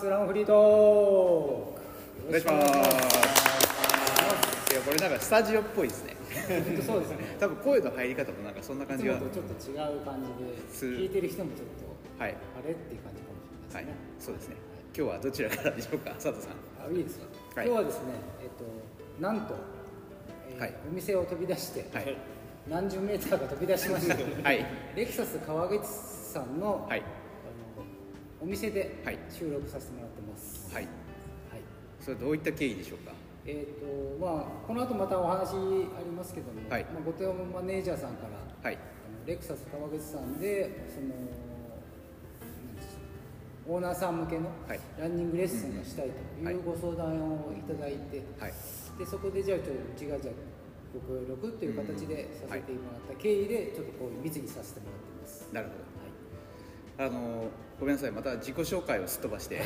スランフリートーお願いします。いやこれなんかスタジオっぽいですね。そうですね。多分声の入り方もなんかそんない感じがちょっと違う感じで聞いてる人もちょっとはい。あれっていう感じかもしれはいないですね、そうですね。今日はどちらからでしょうか佐藤さん。あいいですよ、はい。今日はですねえっとなんと、えーはい。お店を飛び出して、はい。何十メーターか飛び出しまして、はい。レクサス川口さんの,、はいお店ではい。収録させてもらってます。はい。はい。それどういった経緯でしょうか？えーとまあ、この後またお話ありますけども、はい。まあ、後藤マネージャーさんからはい。あのレクサス川口さんでそのオーナーさん向けのはい。ランニングレッスンがしたいとはい。いうご相談をいただいて、はい。でそこでじゃあちょっとうちがじゃあご協力という形でさせてもらった経緯でちょっとこういう密にさせてもらってます。なるほどあのごめんなさい。また自己紹介をすっ飛ばして。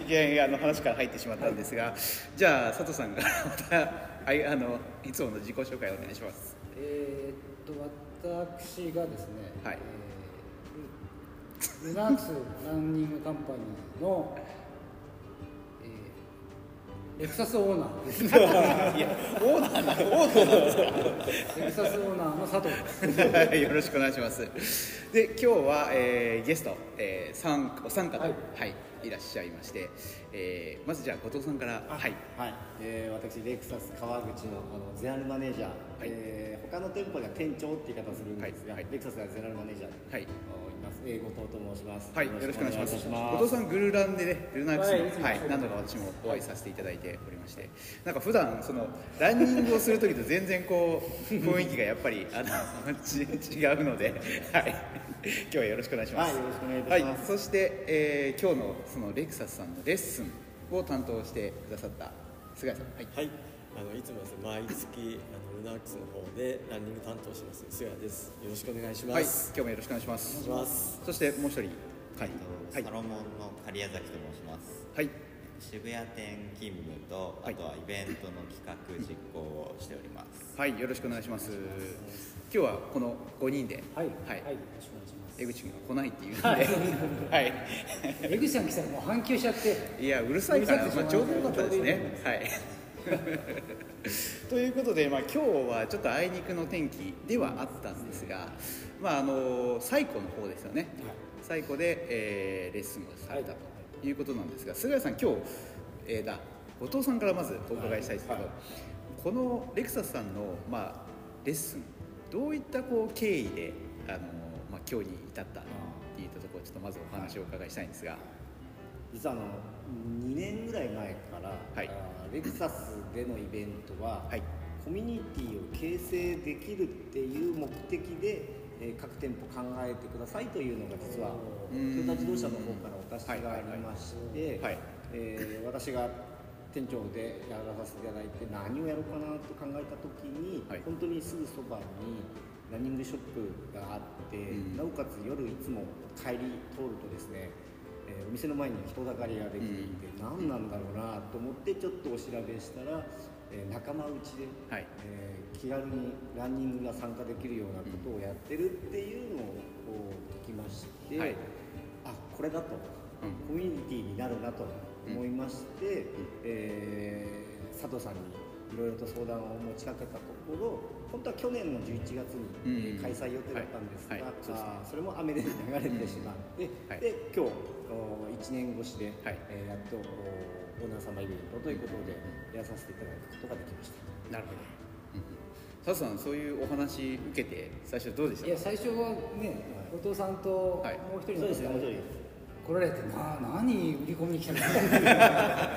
いきなりあの話から入ってしまったんですが、じゃあ佐藤さんがまたはいあのいつもの自己紹介をお願いします。えーっと私がですね、はい。えールルナックスランニングカンパニーの、えーレクサスオーナーです いやオーナーなオーナーなんですかレクサスオーナーの佐藤です。よろしくお願いします。で今日は、えーゲスト、えー、三お三方ははいい、い、らっしゃいまして、えーまずじゃあ後藤さんからはい。はい、えー私レクサス川口のあのゼネラルマネージャー、えー他の店舗では店長って言い方するんですが、はい。はい。レクサスではゼネラルマネージャー。はいえー、後藤と申します。はいよろしくお願いします。後藤さんグルランでねルナークスのはい何度か私もお会いさせていただいておりまして、なんか普段そのランニングをする時と全然こう雰囲気がやっぱりあのち 違うので、はい、今日はよろしくお願いします。はいよろしくお願いいたします。はい、そして、えー今日のそのレクサスさんのレッスンを担当してくださった菅井さん、はい。はい、あのいつもですね毎月あのルナークスの方でランニング担当してます菅谷です。よろしくお願いしまはい、す。今日もよろしくお願いします。お願いします。そしてもう一人、はい、はいサ、ロモンの狩谷崎と申しますはい、渋谷店勤務とはいあとはイベントの企画実行をしておりますはい、よろしくお願いします。今日はこの5人で、はい、ははいい、よろしくお願いします江口が来ないっていうので、はい、江口さん来たらもう反響しちゃっていや、うるさいから、まあ、ちょうどよかったですねち。はい。ということで、まあ、今日はちょっとあいにくの天気ではあったんですが、まあ、あの最古の方ですよね、最古で、えーレッスンをされたということなんですが、菅谷さん、今日、えーだ後藤さんからまずお伺いしたいですけど、このレクサスさんの、まあ、レッスン、どういったこう経緯であの、まあ、今日に至ったっていったところ、ちょっとまずお話をお伺いしたいんですが。実はあの2年ぐらい前から、はい。レクサスでのイベントは、はい。コミュニティを形成できるっていう目的で、えー各店舗考えてくださいというのが実はうん。トヨタ自動車の方からお達しがありまして、はい。えー私が店長でやらさせていただいて何をやろうかなと考えた時に、はい。本当にすぐそばにランニングショップがあって、うん。なおかつ夜いつも帰り通るとですねえーお店の前に人だかりができていて、何なんだろうなと思ってちょっとお調べしたら、えー仲間内で、はい。えー気軽にランニングが参加できるようなことをやってるっていうのを聞きまして、はい。あこれだと、うん。コミュニティになるなと思いまして、えー佐藤さんにいろいろと相談を持ちかけたところ本当は去年の11月に、うん開催予定だったんですが、はいはい。それも雨で流れてしまって、はい。で今日お1年越しで、はい。えーやっとおオーナー様イベントということでやらさせていただくことができました。なるほど。佐藤さん、そういうお話受けて、最初どうでした？いや最初はね後藤さんとはいもう一人のそうですね方もう一人来られてな何売り込みに来たの？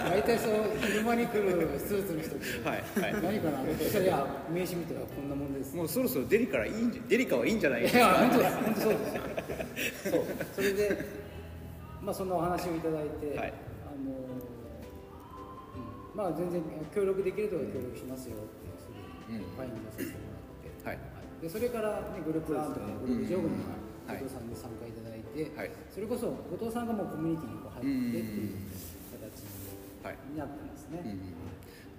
大体その昼間に来るスーツの人ってはい。はい何かなそしたらいや名刺見たらこんなもんです。もうそろそろデリからいいんじゃ、デリカはい。いんじゃないですいやか。本当だ 本当そうです。よそう。それでまあそんなお話をいただいて、はい。あのうん。まあ全然協力できるとは協力しますよってすぐうんファインをさせてもらって、はい。でそれから、ね、グループランとかグループジョグにはい。後藤さんに参加て、はい。それこそ後藤さんがもうコミュニティにこう入ってっていう形はい。になってますね、うん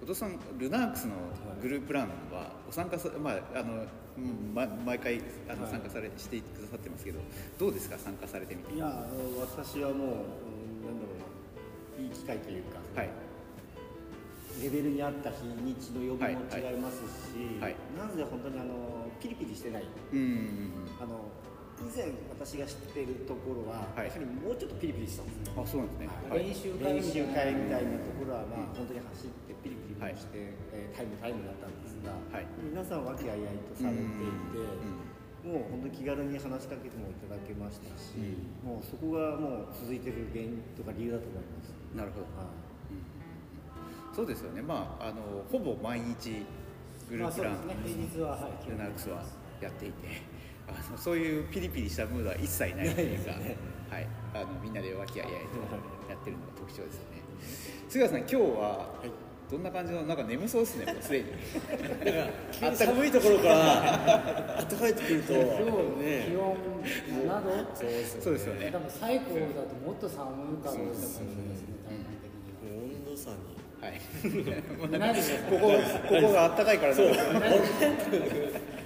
後藤さん、ルナークスのグループランは、ご参加さ、まあ、あの、うんま、毎回、あの、参加され、してくださってますけど。どうですか、参加されてみて。いやあの私はもう、うん機械というか、はい。レベルに合った日にちの呼びも違いますし、はい。はいなぜ本当にあのピリピリしてないうん。あの以前私が知っているところは、はい。やはりもうちょっとピリピリしたんですよ。あそうなんですね。はい。練習会練習会みたいなところは、まあ、本当に走ってピリピリもして、えータイムタイムだったんですが、はい。皆さん和気あいあいとされていて、うんもう本当に気軽に話しかけてもいただけましたし、うん。もうそこがもう続いてる原因とか理由だと思います。なるほど。はい。そうですよね。まああのほぼ毎日グループラン、まあね。平日ははいルナックスはやっていてあのそういうピリピリしたムードは一切ないというか、はい、あのみんなで和気あいあいとやってるのが特徴ですよね。菅谷さん今日はどんな感じのなんか眠そうですねもう すでに。寒いところから 暖かいってくると今日気ね温7度そうですそうですよね。多分最高だともっと寒いかどうかもしれないですね体感的にもう温度差に。はい。ここここが暖かいからなんか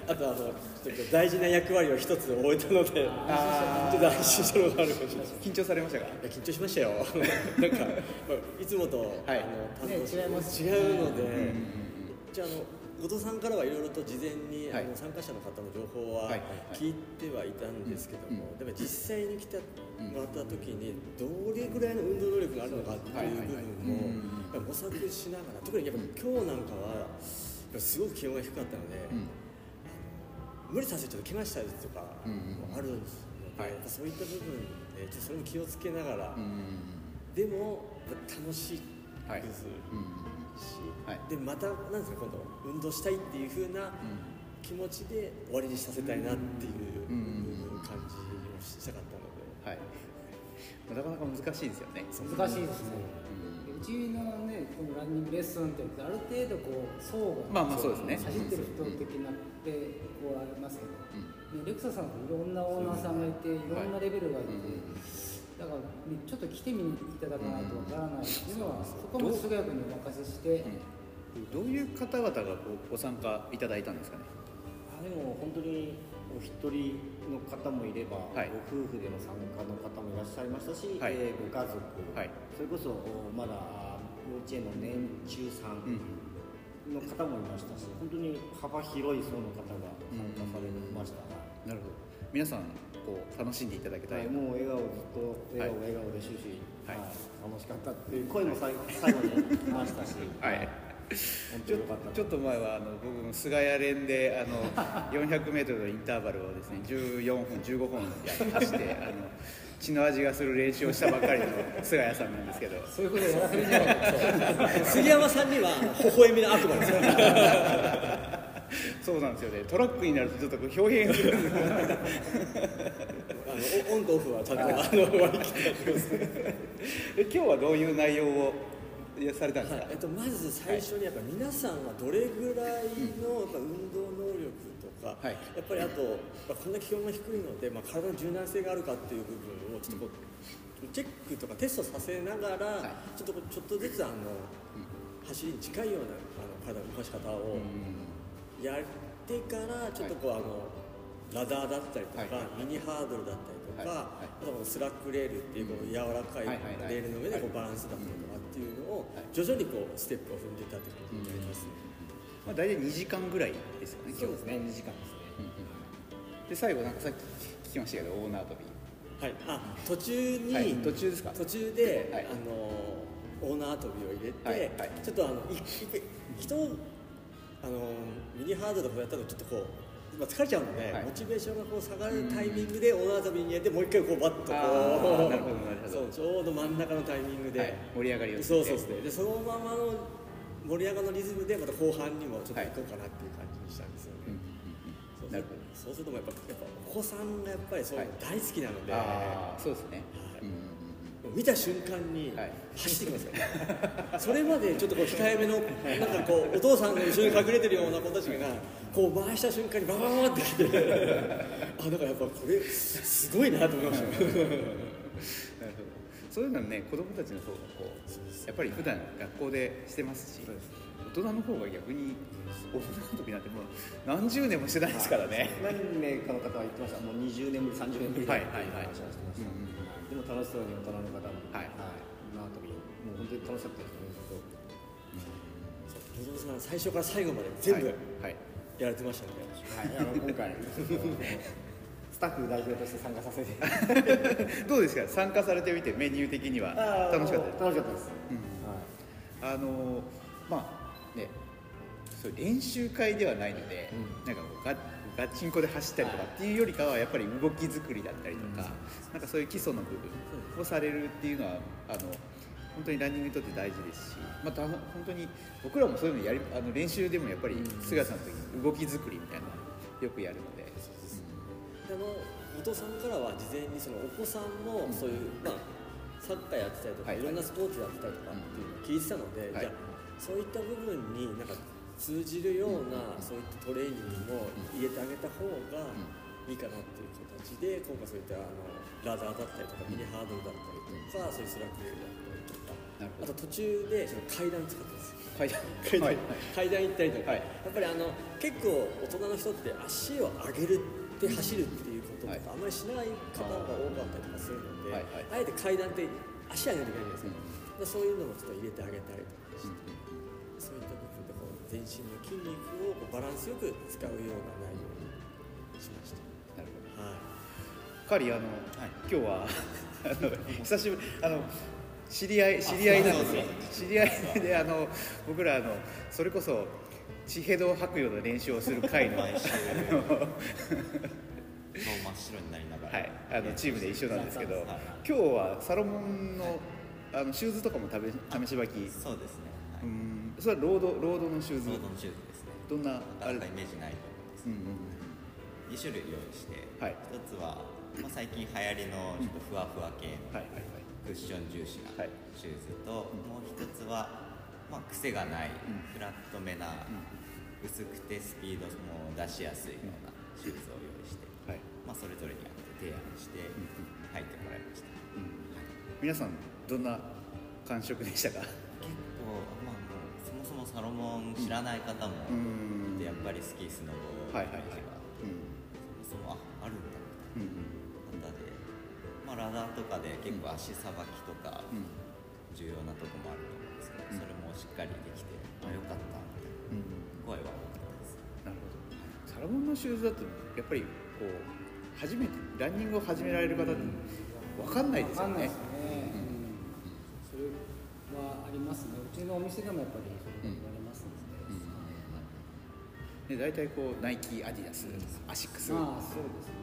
あとあのちょっと大事な役割を一つ終えたのであちょっと安心したのがあるかもしれない。緊張されましたか？いや緊張しましたよ。なんかまあいつもと、はい。あの担当しね違います。違うので、じゃああの後藤さんからはいろいろと事前に、はい。あの参加者の方の情報は聞いてはいたんですけども、でも実際に来てもらった時にどれぐらいの運動能力があるのかっていう部分も模索しながら特にやっぱ今日なんかはすごく気温が低かったので、うん無理させてちょっと怪我したりとかもあるので、はい。やっぱそういった部分でちょっとそれも気をつけながら、うんでも楽しいするうんし、はい。でまたなんですか今度運動したいっていう風な気持ちで終わりにさせたいなっていううん感じをしたかったので、はい。なかなか難しいですよね。難しいですねうちのねこのランニングレッスンってある程度こう層がまあまあそうですね。走ってる人的なってこうありますけど、ねレクサさんといろんなオーナーさんがいていろんなレベルがいて、だから、ね、ちょっと来てみていただかないとわからないっていうのは、そこはもう菅谷君にお任せして、どういう方々がこうご参加いただいたんですかね。あでも本当にお一人の方もいれば、はい。ご夫婦での参加の方もいらっしゃいましたし、はい。えーご家族、はい。それこそおまだあ幼稚園の年中さんの方もいましたし本当に幅広い層の方が参加されました。が、なるほど。皆さんこう楽しんでいただけたはいい、もう笑顔ずっと笑顔、はい。笑顔で終始、はい。はい楽しかったっていう声も最最後に来ましたし、はいちょったちょっと前はあの僕も菅谷連であの 400m のインターバルをですね14分15分や走って あの血の味がする練習をしたばっかりの菅谷さんなんですけど。そういうことをやらせるんじゃないか杉山さんには微笑みの悪魔ですよそうなんですよね。トラックになるとちょっとこう表現するあのオンとオフはちゃんとあの割り切ってますえ今日はどういう内容をされたんですか、えっと、まず最初にやっぱ皆さんはどれぐらいのやっぱ運動能力とか、はい。やっぱりあと、まあ、こんな気温が低いので、まあ、体の柔軟性があるかっていう部分をちょっとこう、チェックとかテストさせながら、はい。ちょっとこうちょっとずつあの、走りに近いようなあの体の動かし方をやってからちょっとこう、あのラダーだったりとか、はい。ミニハードルだったりとか、はい。はい。あとスラックレールっていうこの柔らかいはいはいはい。レールの上でこうバランスだったりとかっていうのを徐々にこうステップを踏んでたということになりますね。まあ、大体2時間ぐらいですよね今日そうですね2時間ですね。で最後なんかさっき聞きましたけどオーナー跳び。はい、あ途中に、はい途中ですか？途中で、はい。あのオーナー跳びを入れて、はいはい。ちょっとあのいい人あのミニハードとかやったらちょっとこう、まあ、疲れちゃうので、はい。モチベーションがこう下がるタイミングでオーナー跳びに入れてもう一回こうバッとこあうーなるほどなるほど。そうちょうど真ん中のタイミングで、はい。盛り上がりをそうそうですねでそのままの盛り上がりのリズムでまた後半にもちょっと行こうかなっていう感じにしたんですよね、そうなるほど。そうするとやっぱやっぱお子さんがやっぱりそういうの大好きなので、ああそうですね、見た瞬間にはい。走ってきますから、それまでちょっとこう控えめのなんかこうお父さんの後ろに隠れてるような子たちがこう回した瞬間にババババってきてあだからやっぱこれすごいなと思いました。よなるほどそういうのはね子供たちの方がこうやっぱり普段学校でしてますし大人の方が逆に大人の時なんてもう何十年もしてないですからね。何名かの方は言ってました。もう20年ぶり30年ぶりだっていうはいはいはい話はしてました、うんうんでも楽しそうに大人の方もはい。縄跳びもう本当に楽しかったですね。ずっと野沢さん最初から最後まで全部はい。はいやられてましたね、はい、あの今回 スタッフ代表として参加させて。どうですか？参加されてみてメニュー的には。楽しかったです？楽しかったです、あのまあねそう練習会ではないので、なんかこうガガチンコで走ったりとかっていうよりかはやっぱり動き作りだったりとか、なんかそういう基礎の部分をされるっていうのはあの本当にランニングにとって大事ですし、また本当に僕らもそういうのやりあの練習でもやっぱり菅さんの時に動き作りみたいなのよくやるので、あの後藤さんからは事前にそのお子さんもそういう、まあ、サッカーやってたりとか、はい。いろんなスポーツやってたりとかっていうのを聞いてたので、はい。じゃあそういった部分になんか通じるような、そういったトレーニングも入れてあげた方がいいかなっていう形で今回そういったあのラダーだったりとかミニハードルだったりとか、そういうスラックだったりとかあと途中でその階段使ってます階段。階段,、はい。階段行ったりとか、はい。やっぱりあの結構大人の人って足を上げるって走るっていうこととか、はいあんまりしない方が多かったりとかするので、はい。はい。あえて階段って足上げないといけないじゃないですか、でそういうのもちょっと入れてあげたりとかして、そういった全身の筋肉をバランスよく使うような内容にしました。なるほど。はい。カリあの、今日はあの久しぶりあの知り合い知り合いなんですよ。知り合いであの僕らあのそれこそ地ヘドを吐くような練習をする会の顔真っ白になりながら、はい、あのチームで一緒なんですけど、はい。今日はサロモンの,、あのシューズとかも試試し履き、そうですね、はうい、んそれはロードロードのシューズ？ソードのシューズですね。どんなあれ？イメージないと思うんです。うんうん2種類用意して、はい。一つは、まあ、最近流行りのちょっとふわふわ系のクッション重視なはい。シューズと、もう一つは、まあ、癖がない、うん。フラットめな、薄くてスピードも出しやすいようなシューズを用意して、はい。まあ、それぞれに合って提案してん履いてもらいました、皆さんどんな感触でしたか？サロモン知らない方もやっぱりスキースノボはいはいはい。イメージがうん。そもそもああるんだみうんたいな方で、まあ、ラダーとかで結構足さばきとかうん。重要なとこもあると思うんですけど、それもしっかりできてあよかったみたいうん。な声は多かったです。なるほど。サロモンのシューズだとやっぱりこう初めてランニングを始められる方って分かんないですよね。わかんないですね、うん。それはありますね。うちのお店でもやっぱりで、で大体こうナイキアディダスアシックス。まあそうですね、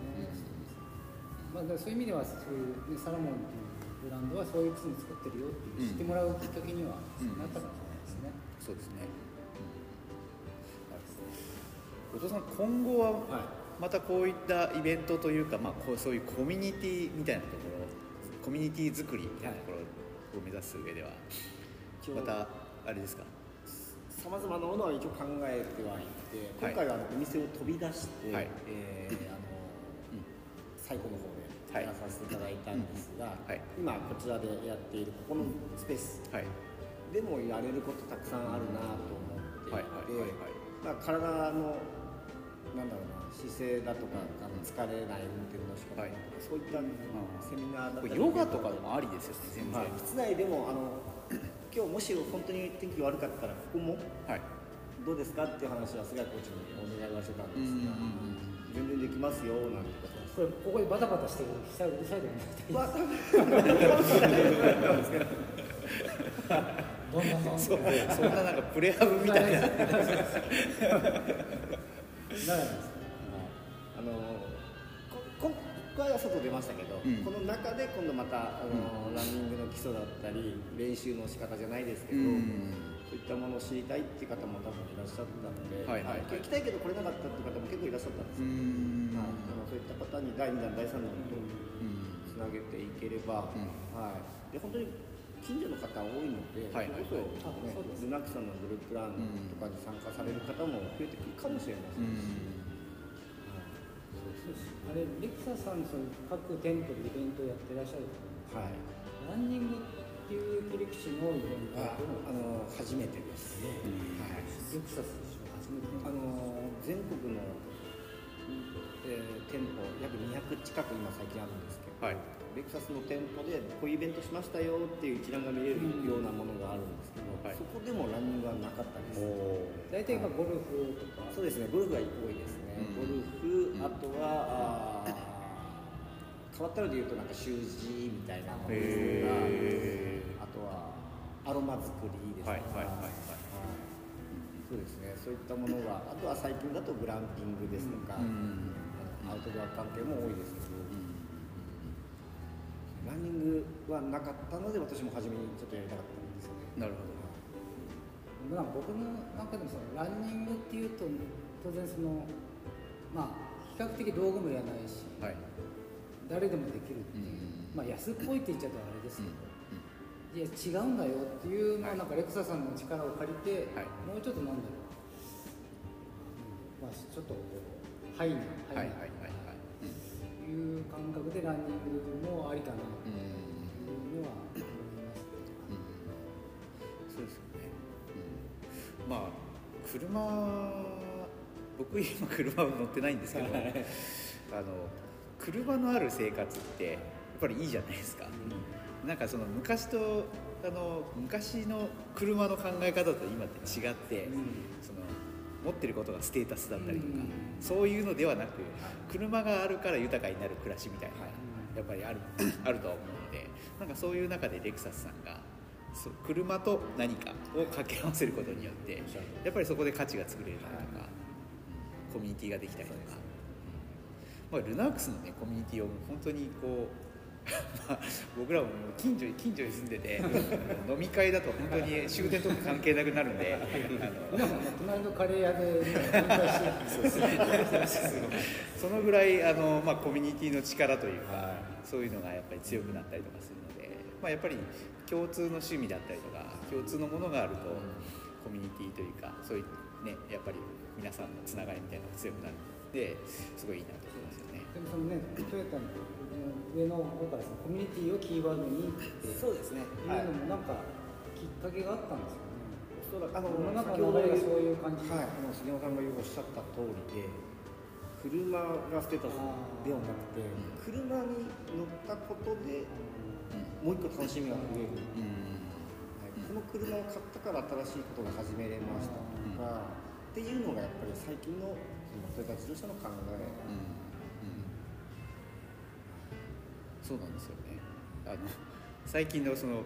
まあ、だからそういう意味ではそういう、ね、サロモンっていうブランドはそういう靴も作ってるよっていう知ってもらうきっかけにはうんなったかもしれないですね、そうですね、後藤さん今後はまたこういったイベントというか、まあ、こうそういうコミュニティみたいなところコミュニティ作りみたいなところを目指す上ではまたあれですか？さまざまなものは一応考えてはいてはい。今回はあのお店を飛び出して、はい。えーあの最後の方ではい。やらさせていただいたんですが、はい。今こちらでやっているここのスペース。はい。でもやれることたくさんあるなと思っていて、体のなんだろうな姿勢だとかあの疲れない運転の仕方だとか、はい。そういったセミナーだったりヨガとかでもありですよね全然。はい、室内でもあの今日もし本当に天気悪かったらここも？はい。どうですか？っていう話は菅谷コーチにお願いはしてたんです。が、全然できますよなんてことはこれここでバタバタしてる下うるさいでもなくてまあどんどんどんそう。そんななんかプレハブみたいな。な らないです。あのこは外出ましたけど、うん。この中で今度またあの、ランニングの基礎だったり練習の仕方じゃないですけど、うん。そういったものを知りたいっていう方も多分いらっしゃったので、はいはいはい。行きたいけど来れなかったっていう方も結構いらっしゃったんです。うよ、ん。はい、そういった方に第2弾第3弾とうん。つなげていければ、うん。はい、で本当に近所の方多いので、はいはいはい。それこそ、ね。ルナックさんのグループランとかに参加される方も増えてくるかもしれませんし、あれレクサさんその各店舗でイベントをやってらっしゃると思うんですけどはい、ランニングっていう切り口のイベントあは？あの初めてです、はい。レクサスでしょ？初めて。あの全国のえー店舗約200近く今最近あるんですけど、はい。レクサスの店舗でこういうイベントしましたよっていう一覧が見れるようなものがあるんですけど、はい。そこでもランニングはなかったです。大体今ゴルフとか。そうですね。ゴルフが多いですね、うんゴルフあとは、あー変わったので言うとなんか習字みたいなのあとはアロマ作りですとか、はいはいはいはい。そうですね。そういったものがあとは最近だとグランピングですとか、うん。アウトドア関係も多いですけど、ランニングはなかったので私も初めにちょっとやりたかったんですよね。なるほど。まあ僕の中でもそのランニングっていうと当然そのまあ比較的道具もいらないしはい。誰でもできるっていう、まあ安っぽいって言っちゃうとあれですけど、いや違うんだよっていうのはなんかレクサさんの力を借りて、はい。もうちょっとなんだろう、うん。まあちょっとこうハイなハイな、はいはいはいはい。いう感覚でランニングもありかなとうんいうのは思いますね。そうですよね、うん、まあ車僕今車は乗ってないんですけどあの車のある生活ってやっぱりいいじゃないですか、なんかその昔とあの昔の車の考え方と今って違って、その持ってることがステータスだったりとか、そういうのではなく車があるから豊かになる暮らしみたいなのがやっぱりある あるとは思うのでなんかそういう中でレクサスさんが車と何かを掛け合わせることによってやっぱりそこで価値が作れるなとか、コミュニティができたりとか、まあ、ルナックスのねコミュニティを本当にこう まあ、僕らも近所に近所に住んでて飲み会だと本当に終電とか関係なくなるんで。今もね隣のカレー屋で、そのぐらいあの、まあ、コミュニティの力というか、そういうのがやっぱり強くなったりとかするので、まあ、やっぱり共通の趣味だったりとか共通のものがあると、コミュニティというかそういうねやっぱり皆さんのつながりみたいなのが強くなるのですごいいいなと思いますよね。でもそのねトヨタの上の方からそのコミュニティをキーワードにっていうそうですね。のもなんかきっかけがあったんですよね。おそらく。あの先ほどそういう感じはい、あの杉山さんがおっしゃった通りで車がステー。タスではなくて車に乗ったことでもう一個楽しみが増える、うん。はい、この車を買ったから新しいことが始めれましたとか、っていうのがやっぱり最近のそのトヨタ自動車の考え、うん。そうなんですよね。あの最近のその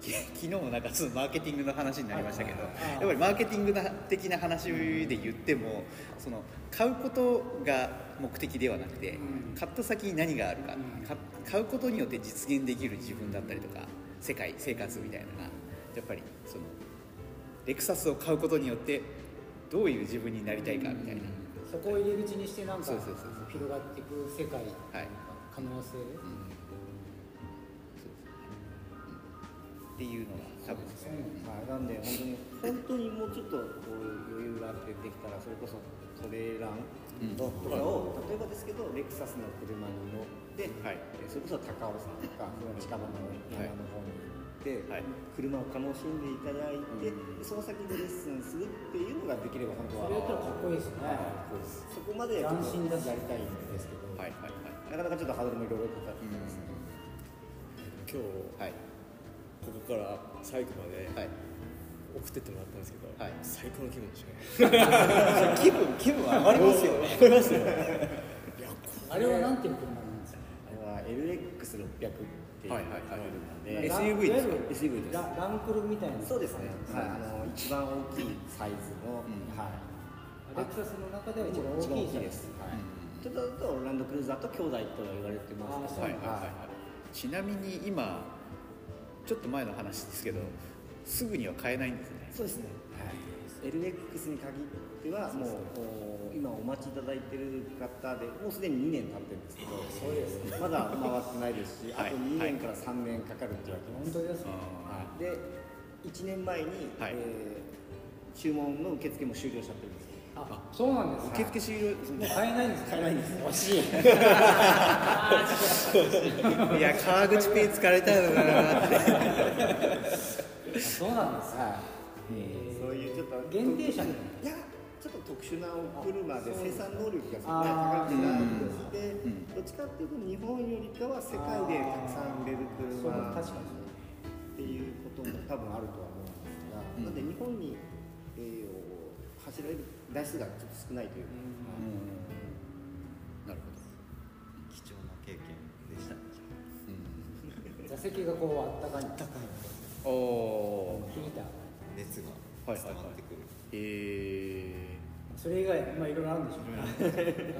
き昨日もなんかそのマーケティングの話になりましたけどやっぱりマーケティングな的な話で言ってもその買うことが目的ではなくて買った先に何があるか。か買うことによって実現できる自分だったりとか世界生活みたいなのがやっぱりそのレクサスを買うことによってどういう自分になりたいかみたいな。そこを入り口にしてなんかそうそうそうそう。広がっていく世界はい可能性、っていうのが多分はい、なん。で本当に本当にもうちょっとこう余裕があってできたらそれこそトレーランとかを、例えばですけどレクサスの車に乗って、はい。えーそれこそ高尾山とかその近場の山の方に行って、はい。車を楽しんでいただいて、でその先でレッスンするっていうのができれば本当は。それやったらかっこいいですね、はい。そこまでやりたいんですけど、はいはいはいなかなかちょっとハードルもいろいろかかってます。ね、今日はい。ここから最後まではい。送ってってもらったんですけど、はい。最高の気分でしたね。気分気分上がりますよ。ね上がります よあれはなんていう車なんですか？あれは LX600 っていうはいはいはい車で、SUV ですか？SUV です。ラランクルみたいなそうですね、はい、あの一番大きいサイズの、うん。はい。レクサスの中では一番大きい大きいです、はい。ちょっとだとランドクルーザーと兄弟とは言われてますけど。はいはいちなみに今ちょっと前の話ですけどすぐには買えないんですね。そうですね、はい、LX に限ってはもう今お待ちいただいてる方でもうすでに2年経ってるんですけどそうですまだ回ってないですし、はい。あと2年から3年かかるって言われてます、本当ですね。はい、で1年前に、はい。えー注文の受付も終了しちゃってるんです。よあそうなんです受付終了もう買えないんです買えないんです。惜しい。い。や川口ペイ使われたいのかなって。そうなんですはい、そういうちょっと限定車みいやちょっと特殊なお車で生産能力がそこあーまで高くないのどっちかっていうと日本よりかは世界でたくさん。売れるそう車確かにっていうことも多分あるとは思うん。ですが、うん。なん。で日本に、えー走られる台数がちょっと少ないというか、なるほど貴重な経験でしたね座席がこうあったかいあったかいおおヒーター熱が伝わってくる、えそれ以外まあいろいろあるんでしょうね。あるんでしょうね。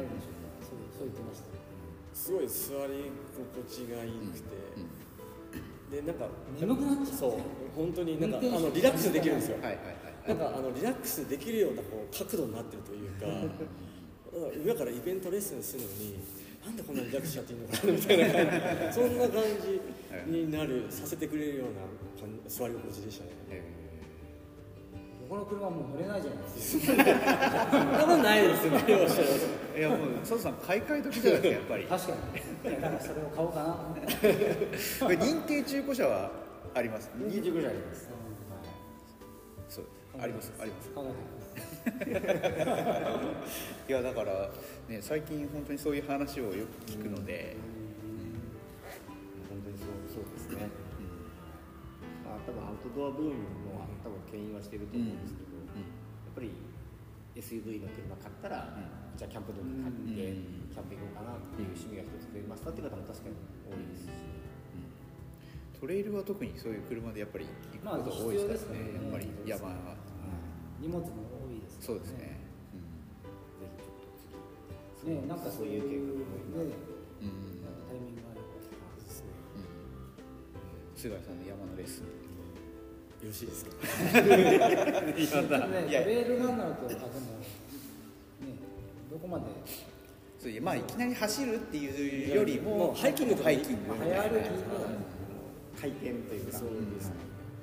そうそう言ってましたすごい座り心地がいいくて、でなんか眠くなっちゃう。そう本当になんかあのリラックスできるんですよ。ー、はいはいはい。なんかあのリラックスできるようなこう角度になってるという か上からイベントレッスンするのになんでこんなリラックスしちゃっていいのかなみたいな感じ。そんな感じになるさせてくれるような座り心地でしたね。えこの車もう乗れないじゃないですか。そんないですよ。ねいやもう佐藤さん買い替え時じゃないですかやっぱり。確かにだからそれを買おうかな。こ れ認定中古車はあります。人気塾じゃあります。そうあります。あります。いやだからね最近本当にそういう話をよく聞くので、本当トドアブームも多分牽引はしてると思うんですけど、やっぱり SUV の車買ったら、じゃあキャンプ道具買って、キャンプ行こうかなっていう趣味が一つ増えましたっていう方も確かに多いですし、トレイルは特にそういう車でやっぱり行くまあことが多いですからね、やっぱり山は、荷物も多いですそうですね、ぜひちょっと次ねなんかそういう計画もねうんうんタイミングがあれば菅井さんの山のレッスンよろしいですか？ねいやトレイルランナーとあでもねどこまで？そういまあいきなり走るっていうよりもハイキングとかハイキング。まあ早歩き体験というか、そうですね。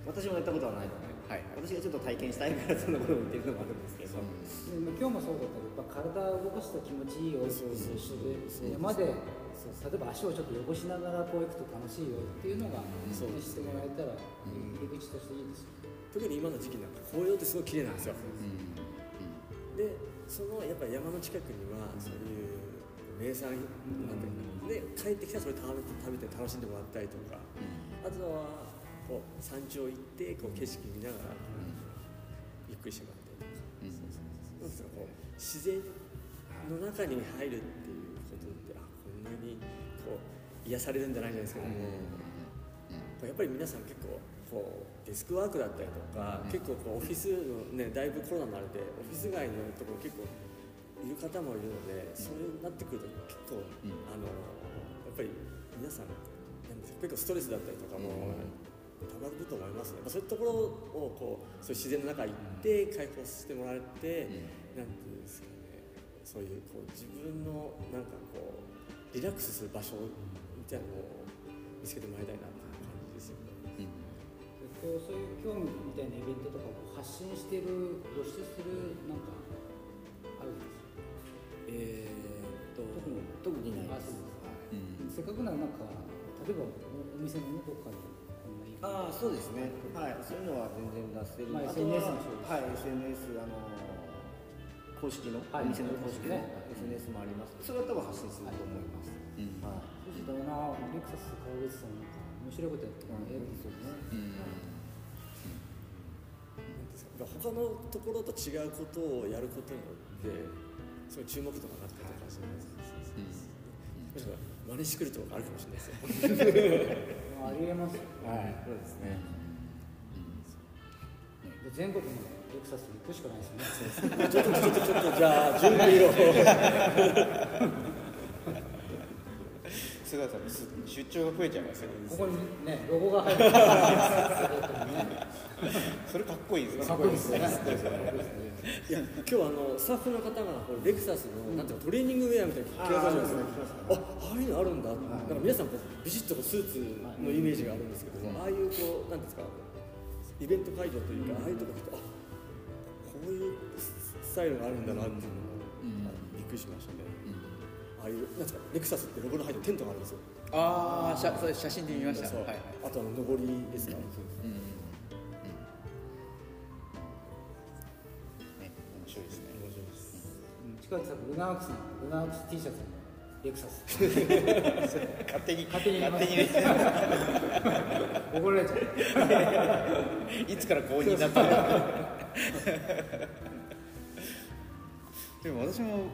私もやったことはないので、はいはい。私がちょっと体験したいからそんなことを言ってるのもあるんですけど、でも今日もそうだったけどやっぱ体を動かすと気持ちいいよっていうのと一緒で山でそう例えば足をちょっと汚しながらこう行くと楽しいよっていうのが、そう。ねしてもらえたら入り口としていいですよ特に今の時期なんか紅葉ってすごい綺麗なんですよ。でそのやっぱり山の近くにはそういう名産なんていうで帰ってきたらそれ食べて食べて楽しんでもらったりとか。あとはこう山頂行ってこう景色見ながらゆっくりしてもらったりとか、自然の中に入るっていうことってあこんなにこう癒されるんじゃないじゃないですけども、やっぱり皆さん結構こうデスクワークだったりとか、結構こうオフィスのねだいぶコロナになるでオフィス街のところ結構いる方もいるので、そういうなってくると結構、あのやっぱり皆さん結構ストレスだったりとかも、たまると思いますね、まあ、そういうところをこうそういう自然の中行って解放してもらって、なんていうんですかね。そういうこう自分のなんかこうリラックスする場所みたいなのを見つけてもらいたいなっていう感じですよね。こうそういう興味みたいなイベントとかを発信してる露出するなんかあるんですか？えーっと特に特にないあです。そうですせっかくならなんか例えばおお店のねどっかでああそうですね。はい。そういうのは全然出せる、まあ SNS はもそうです。はい SNS あの公式の、はい。お店の公式のね。SNS もあります。それは多分発信すると思います、はい。そうしたらなレクサス川口さんなんか面白いことやってるのええですよね。なん。他のところと違うことをやることによってそういう注目とかなったりとかするんですもしかしたら真似してくるとかあるかもしれないですよ ありえますよはい。そうですね。で全国のレクサスに行くしかないですよねちょっとちょっとちょっとじゃあ準備を。菅井さんの出張が増えちゃいますよここにねロゴが入ってるそれかっこいいですね。かっこいいですよねいや今日あのスタッフの方がこうレクサスの、なんていうかトレーニングウェアみたいなの着てくださるんですよあああいうのあるんだ、なんか皆さんこうビシッとこうスーツのイメージがあるんですけども、ああいうこうなんですかイベント会場というか、ああいうとこ行くとあこういうスタイルがあるんだなっていうのを、びっくりしましたね、ああいうなんですかレクサスってロゴの入ってるテントがあるんですよ。ああ写写真で見ました。はいはい。あとあの上りですか、ね。面近くさんルナークスのルナークス T シャツのレクサス勝手に勝手に勝手にね怒られちゃういつから公認になったんだでも私も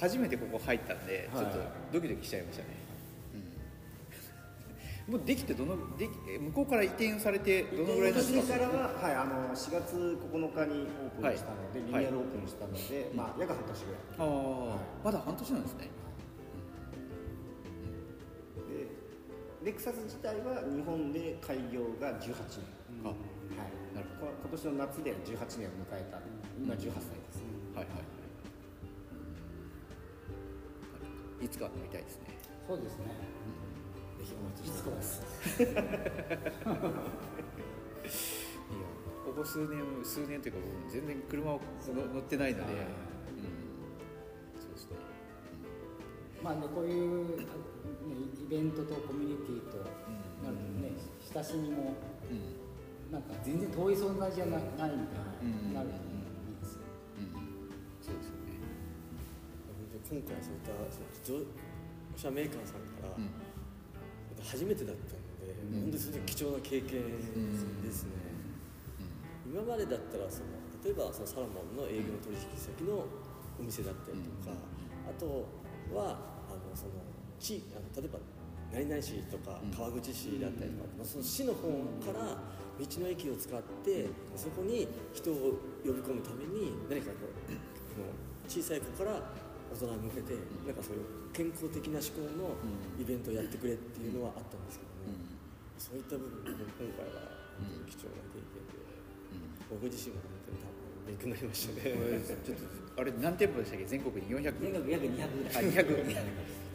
初めてここ入ったんで、はいちょっとドキドキしちゃいましたね、もうできてどのできえ向こうから移転されてどのぐらいですか？からは、はい、あの4月9日にオープンしたので、はい。リニューアルオープンしたので、まあ約半年ぐらい。ああ、まだ半年なんですね。でレクサス自体は日本で開業が18年、あはい、なるこ今年の夏で18年を迎えた。今18歳です、はいはいい。つか飲みたいですね。そうですねぜひお待ちしております。いやここ数年数年というか僕全然車を乗乗ってないので、はい。うん、そうですね。まあねこういう、ね、イベントとコミュニティとなるとね、親しみもうん。なんか全然遠い存在じゃなないみたいうん。な、なるといいですよ。うん。そうですよね。今回そういったその自動車メーカーさんから、うん初めてだったので、うん。本当にそれで貴重な経験ですね、今までだったらその例えばそのサラモンの営業取引先のお店だったりとか、あとはあのその地あの例えば何々市とかうん。川口市だったりとか、まあその市の方から道の駅を使ってそこに人を呼び込むために何かこうこの小さい子から大人に向けてなんかそういう健康的な思考のイベントをやってくれっていうのはあったんですけども、そういった部分で今回は本当に貴重な経験で、僕自身も本当に多分勉強になりましたね。ちょっとあれ何店舗でしたっけ？全国に400全国約200ぐらいあ200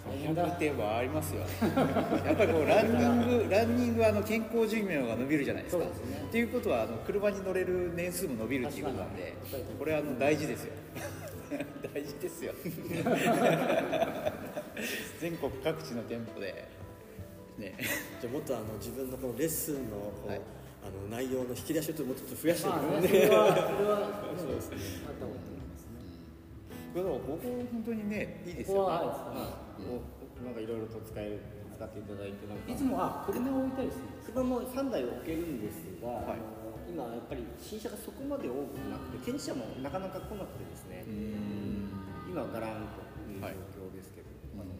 200店舗ありますよ。やっぱりこうランニングランニングはあの健康寿命が伸びるじゃないですか。ね。っていうことはあの車に乗れる年数も伸びるっていうことなんでこれはあの大事ですよ大事ですよ。全国各地の店舗で。ね。じゃあもっとあの自分のこのレッスンのこう、はい。あの内容の引き出しをちょっともっと増やしてまあねいく それはそれはそうですね。あった方がいいと思いますねこここ本当にねいいですよ。ここはあおなんかいろいろと使える使っていただいてなんか。いつもあ車を置いたりするんです車も3台置けるんですが、はい。今やっぱり新車がそこまで多くなくて展示車もなかなか来なくてですね、今はガランというはい。状況ですけど、あの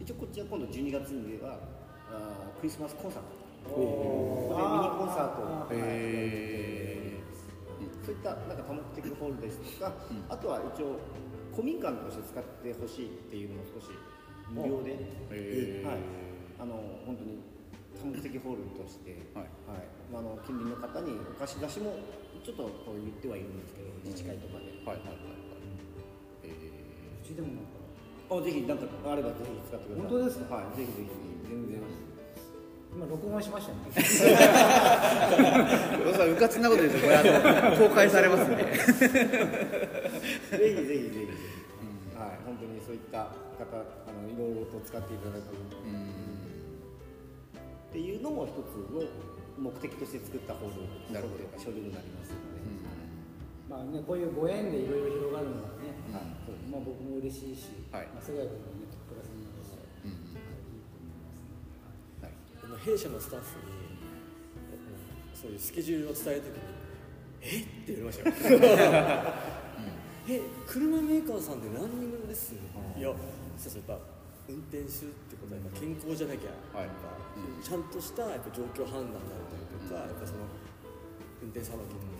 一応こっちは今度12月にはあークリスマスコンサート。ここでミニコンサートを、はいへそういったなんか多目的ホールですとか、あとは一応古民家として使ってほしいっていうのも少し無料で、はい、あの本当に多目的ホールとして、はい。まあ、あの近隣の方にお貸し出しもちょっと言ってはいるんですけど自治会とかで、はい。はい。はいでもなんか。あぜひなんかあればぜひ使ってください。本当ですか？はいぜひぜひ。全然。今録音しましたね。うかつなことですよこれあの公開されますんでぜひぜひぜひ。はい本当にそういった方あのいろいろと使っていただく。っていうのも一つの目的として作ったホールなるほど。というかショールームになりますまあねこういうご縁でいろいろ広がるのがね、はい。まあ僕も嬉しいし、はい。まあ菅谷君もねプラスになるし、うんはいいいと思いますね。はい。あの弊社のスタッフにうんそういうスケジュールを伝えるときに「え？っ?」て言われましたよ。え車メーカーさんでランニングです？ねいやそうそうやっぱ運転手ってことはやっぱ健康じゃなきゃ、はい。やっぱちゃんとしたやっぱ状況判断だったりとか、やっぱその運転さばきもで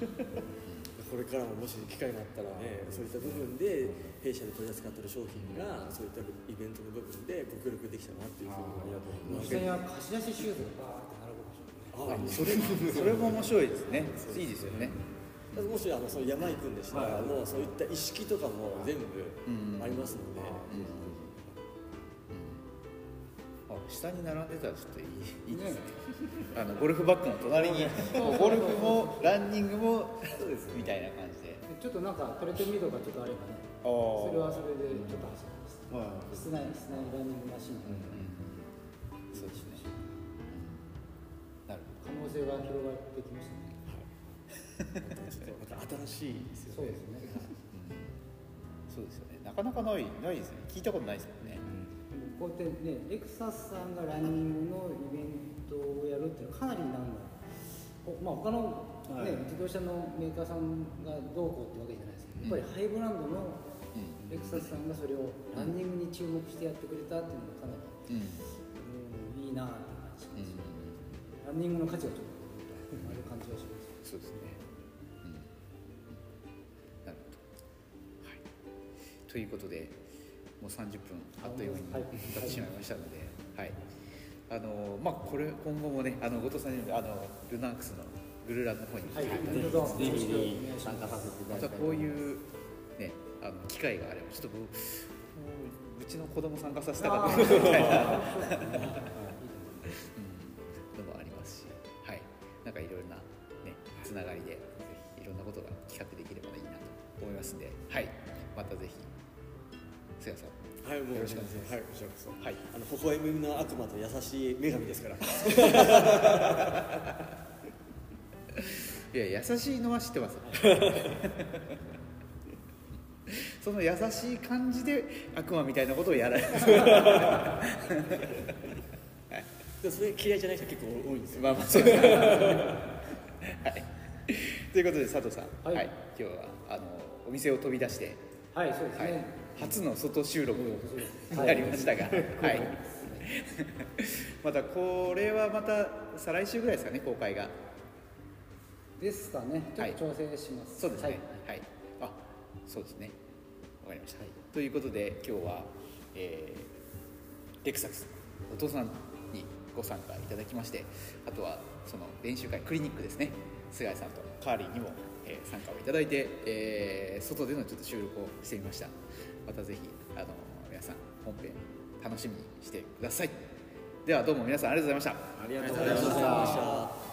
これからももし機会があったらねそういった部分で弊社で取り扱っている商品がそういったイベントの部分でご協力できたなっていうふうにありがとうございます。下には貸し出しシューズがバーって並ぶかもしれない。あそれそれも面白いですね。いいですよね。もしあのその山行くんでしたら、もうそういった意識とかも全部うん。ありますので、あ下に並んでたらちょっといいいいですね。あのゴルフバッグの隣に。ゴルフもランニングもみたいな感じで。でちょっとなんかトレッドミルとかちょっとあればね、それはそれでちょっと走ります。まあ。室内室内ランニングマシンとか、そうですね。なる可能性が広がってきましたね。ちょっと。また新しいですよね。そうですね。ほどそうですよね。なかなかないないですよね。聞いたことないですもんね、こうやってねレクサスさんがランニングのイベントをやるっていうのはかなりなんだほまあ他の、ね自動車のメーカーさんがどうこうってわけじゃないですけど、やっぱりハイブランドのレクサスさんがそれをランニングに注目してやってくれたっていうのがかなり、うん。うん、いいなって感じします、うランニングの価値がちょっとある感じがします。そうですね、うん、なるほど、はい、ということでもう30分あっという間に経ってしまいましたので、はい。あのまあ、これ今後もねあの後藤さんにあのルナークスのグルラの方に来てい。ただい。て、どうぞぜひよろしくお願いし参加させていたまただきたいこういうねあの機会があればちょっとううちの子供参加させたかったみたいな。うん。のもありますし、はい、なんかいろいろな、ね、つながりでいろんなことが企画できればいいなと思いますんで、はい、またぜひ菅さんはいもう。よろしくお願いします。はいこちらこそ。はい。あの微笑みの悪魔と優しい女神ですから。いや優しいのは知ってます。その優しい感じで悪魔みたいなことをやられる それ嫌いじゃない人結構多いんですよ。まあまあ。そうですねはい。ということで佐藤さん、ははい。い今日はあのお店を飛び出して、はいそうですはい。ね、初の外収録にはいなりましたが、はい、またこれはまた再来週ぐらいですかね公開が。ですかね。ちょっと調整します、そうですね。はい。はい、あそうですね。わかりました、ということで今日は、えーレクサスお父さんにご参加いただきましてあとはその練習会クリニックですね。菅井さんとカーリーにも、えー参加をいただいて、えー外でのちょっと収録をしてみましたまたぜひあの皆さん本編楽しみにしてください。ではどうも皆さんありがとうございました。ありがとうございました。